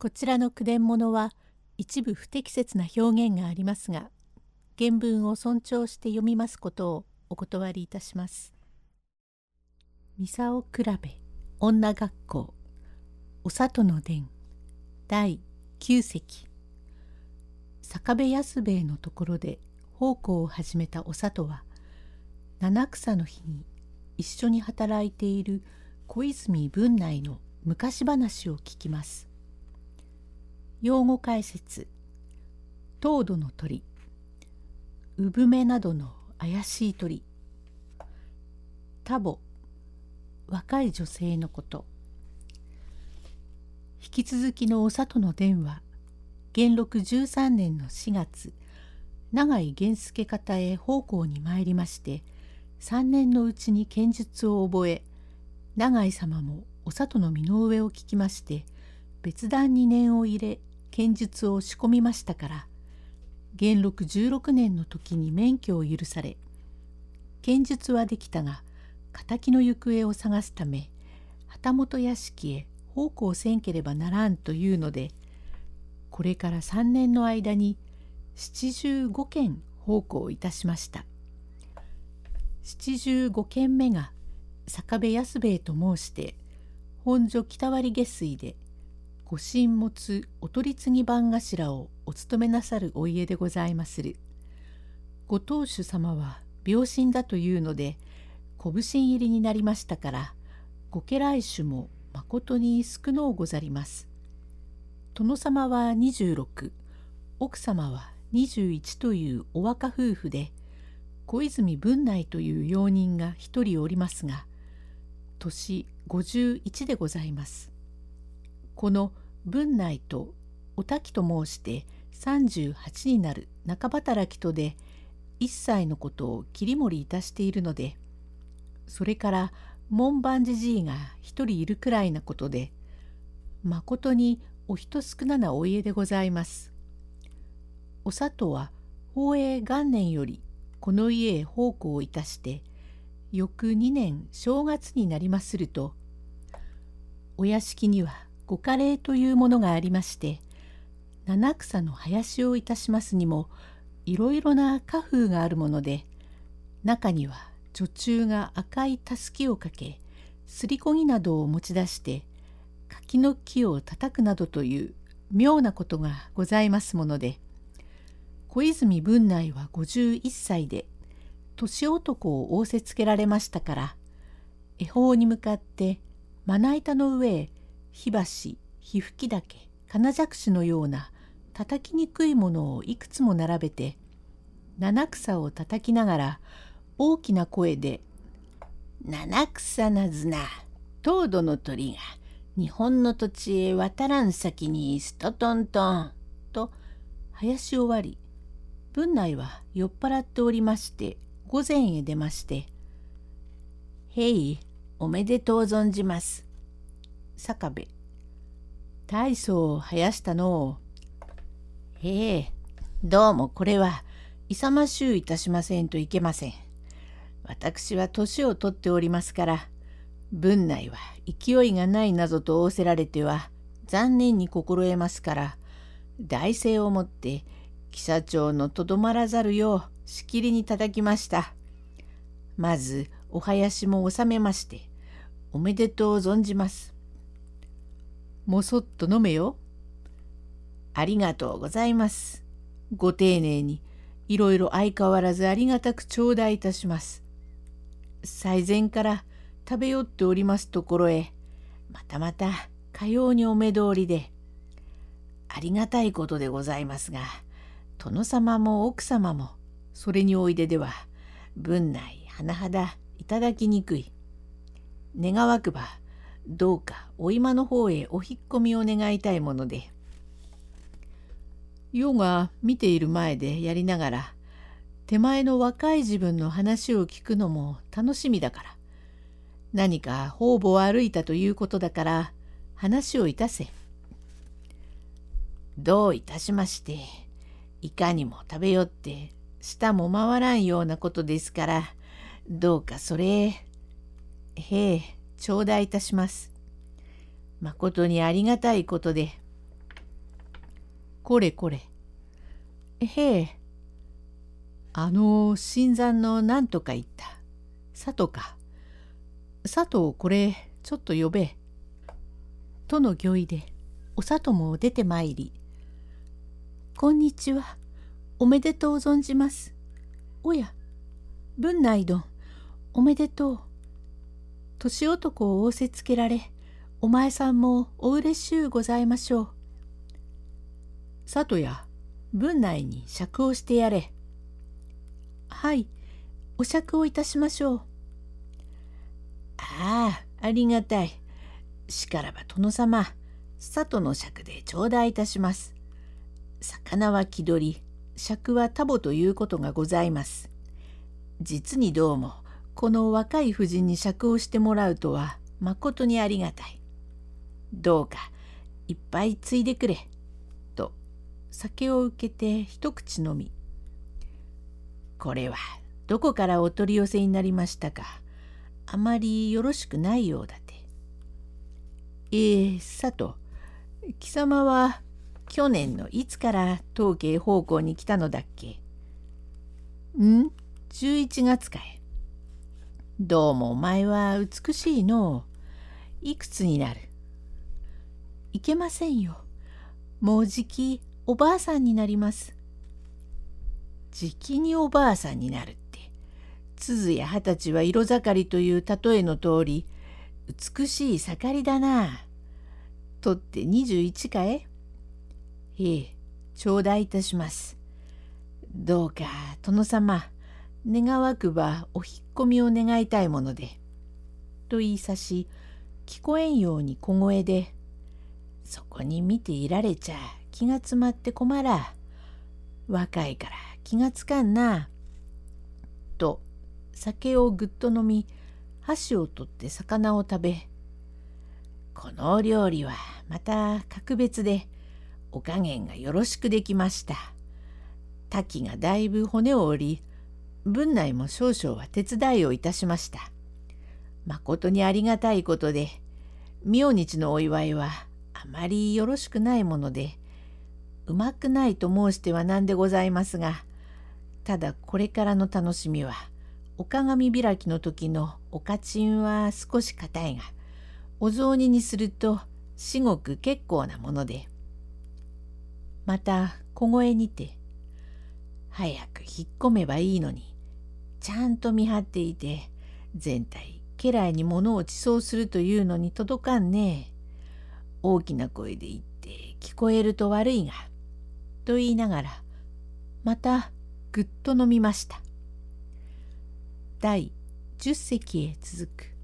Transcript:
こちらの句伝物は一部不適切な表現がありますが原文を尊重して読みますことをお断りいたします。ミサオ比べ女学校お里の伝第9席坂部安兵衛のところで奉公を始めたお里は七草の日に一緒に働いている小泉文内の昔話を聞きます。用語解説。糖度の鳥。産めなどの怪しい鳥。タボ。若い女性のこと。引き続きのお里の伝は元禄13年の4月。永井源助方へ奉公に参りまして3年のうちに剣術を覚え永井様もお里の身の上を聞きまして別段に念を入れ剣術を仕込みましたから元禄16年の時に免許を許され剣術はできたが敵の行方を探すため旗本屋敷へ奉公せんければならんというのでこれから3年の間に七十五件奉公いたしました。七十五件目が坂部安兵衛と申して本所北割下水でご神持お取り次ぎ番頭をお務めなさるお家でございまする。ご当主様は病身だというので小武神入りになりましたからご家来種もまことに少のうござります。殿様は26奥様は21というお若夫婦で小泉文内という用人が一人おりますが年51でございます。この文内とおたきと申して38になる中働きとで一切のことを切り盛りいたしているのでそれから門番じじいが一人いるくらいなことでまことにお人少ななお家でございます。お里は宝永元年よりこの家へ奉公いたして翌2年正月になりまするとお屋敷にはごカレーというものがありまして七草の林をいたしますにもいろいろな花風があるもので中には女中が赤いたすきをかけすりこぎなどを持ち出して柿の木を叩くなどという妙なことがございますもので小泉文内は51歳で年男を仰せつけられましたから恵方に向かってまな板の上へ火箸火吹き竹金弱手のような叩きにくいものをいくつも並べて七草を叩きながら大きな声で「七草なずな東土の鳥が日本の土地へ渡らん先にストトントン」と林を割り文内は酔っ払っておりまして午前へ出まして「へいおめでとう存じます」坂部。大層を生やしたのへえどうもこれは勇ましゅういたしませんといけません。私は年を取っておりますから文内は勢いがないなどと仰せられては残念に心得ますから大勢をもって記者長のとどまらざるようしきりに叩きました。まずお囃子も収めましておめでとう存じます。もそっと飲めよ。ありがとうございます。ご丁寧に、いろいろ相変わらずありがたく頂戴いたします。最前から食べよっておりますところへ、またまたかようにお目通りで、ありがたいことでございますが、殿様も奥様も、それにおいででは、文内甚だいただきにくい。願わくば、どうかお今の方へお引っ込みを願いたいもので世が見ている前でやりながら手前の若い自分の話を聞くのも楽しみだから何か方々歩いたということだから話をいたせ。どういたしましていかにも食べよって舌も回らんようなことですからどうかそれへえ頂戴いたします。誠にありがたいことで。これこれ。へえ。あの新参の何とか言った。佐藤か。佐藤これちょっと呼べ。との御意でお里も出てまいり「こんにちはおめでとう存じます」「おや文内殿おめでとう」年男を仰せつけられお前さんもおうれしゅうございましょう。里や文内に酌をしてやれ。はい、お酌をいたしましょう。ああ、ありがたい。しからば殿様、里の尺で頂戴いたします。魚は気取り、尺はタボということがございます。実にどうも、この若い婦人に尺をしてもらうとは、まことにありがたい。どうか、いっぱいついでくれ。と、酒を受けて一口飲み。これは、どこからお取り寄せになりましたか。あまりよろしくないようだて。えー、佐藤。貴様は去年のいつから東京方向に来たのだっけん ?11 月かい。どうもお前は美しいの。いくつになる？いけませんよ。もうじきおばあさんになります。じきにおばあさんになるって。鈴や二十歳は色盛りという例えの通り、美しい盛りだな。とって21かえええ、頂戴いたします。どうか殿様、願わくばお引っ込みを願いたいもので。と言いさし、聞こえんように小声で、そこに見ていられちゃ気が詰まって困ら。若いから気がつかんな。と酒をぐっと飲み箸を取って魚を食べこのお料理はまた格別でお加減がよろしくできました。滝がだいぶ骨を折り、文内も少々は手伝いをいたしました。まことにありがたいことで、明日のお祝いはあまりよろしくないもので、うまくないと申しては何でございますが、ただこれからの楽しみは、お鏡開きの時のおかちんは少し硬いが、お雑煮にすると至極結構なものでまた小声にて早く引っ込めばいいのにちゃんと見張っていて全体家来に物を地層するというのに届かんね。大きな声で言って聞こえると悪いがと言いながらまたぐっと飲みました。第10席へ続く。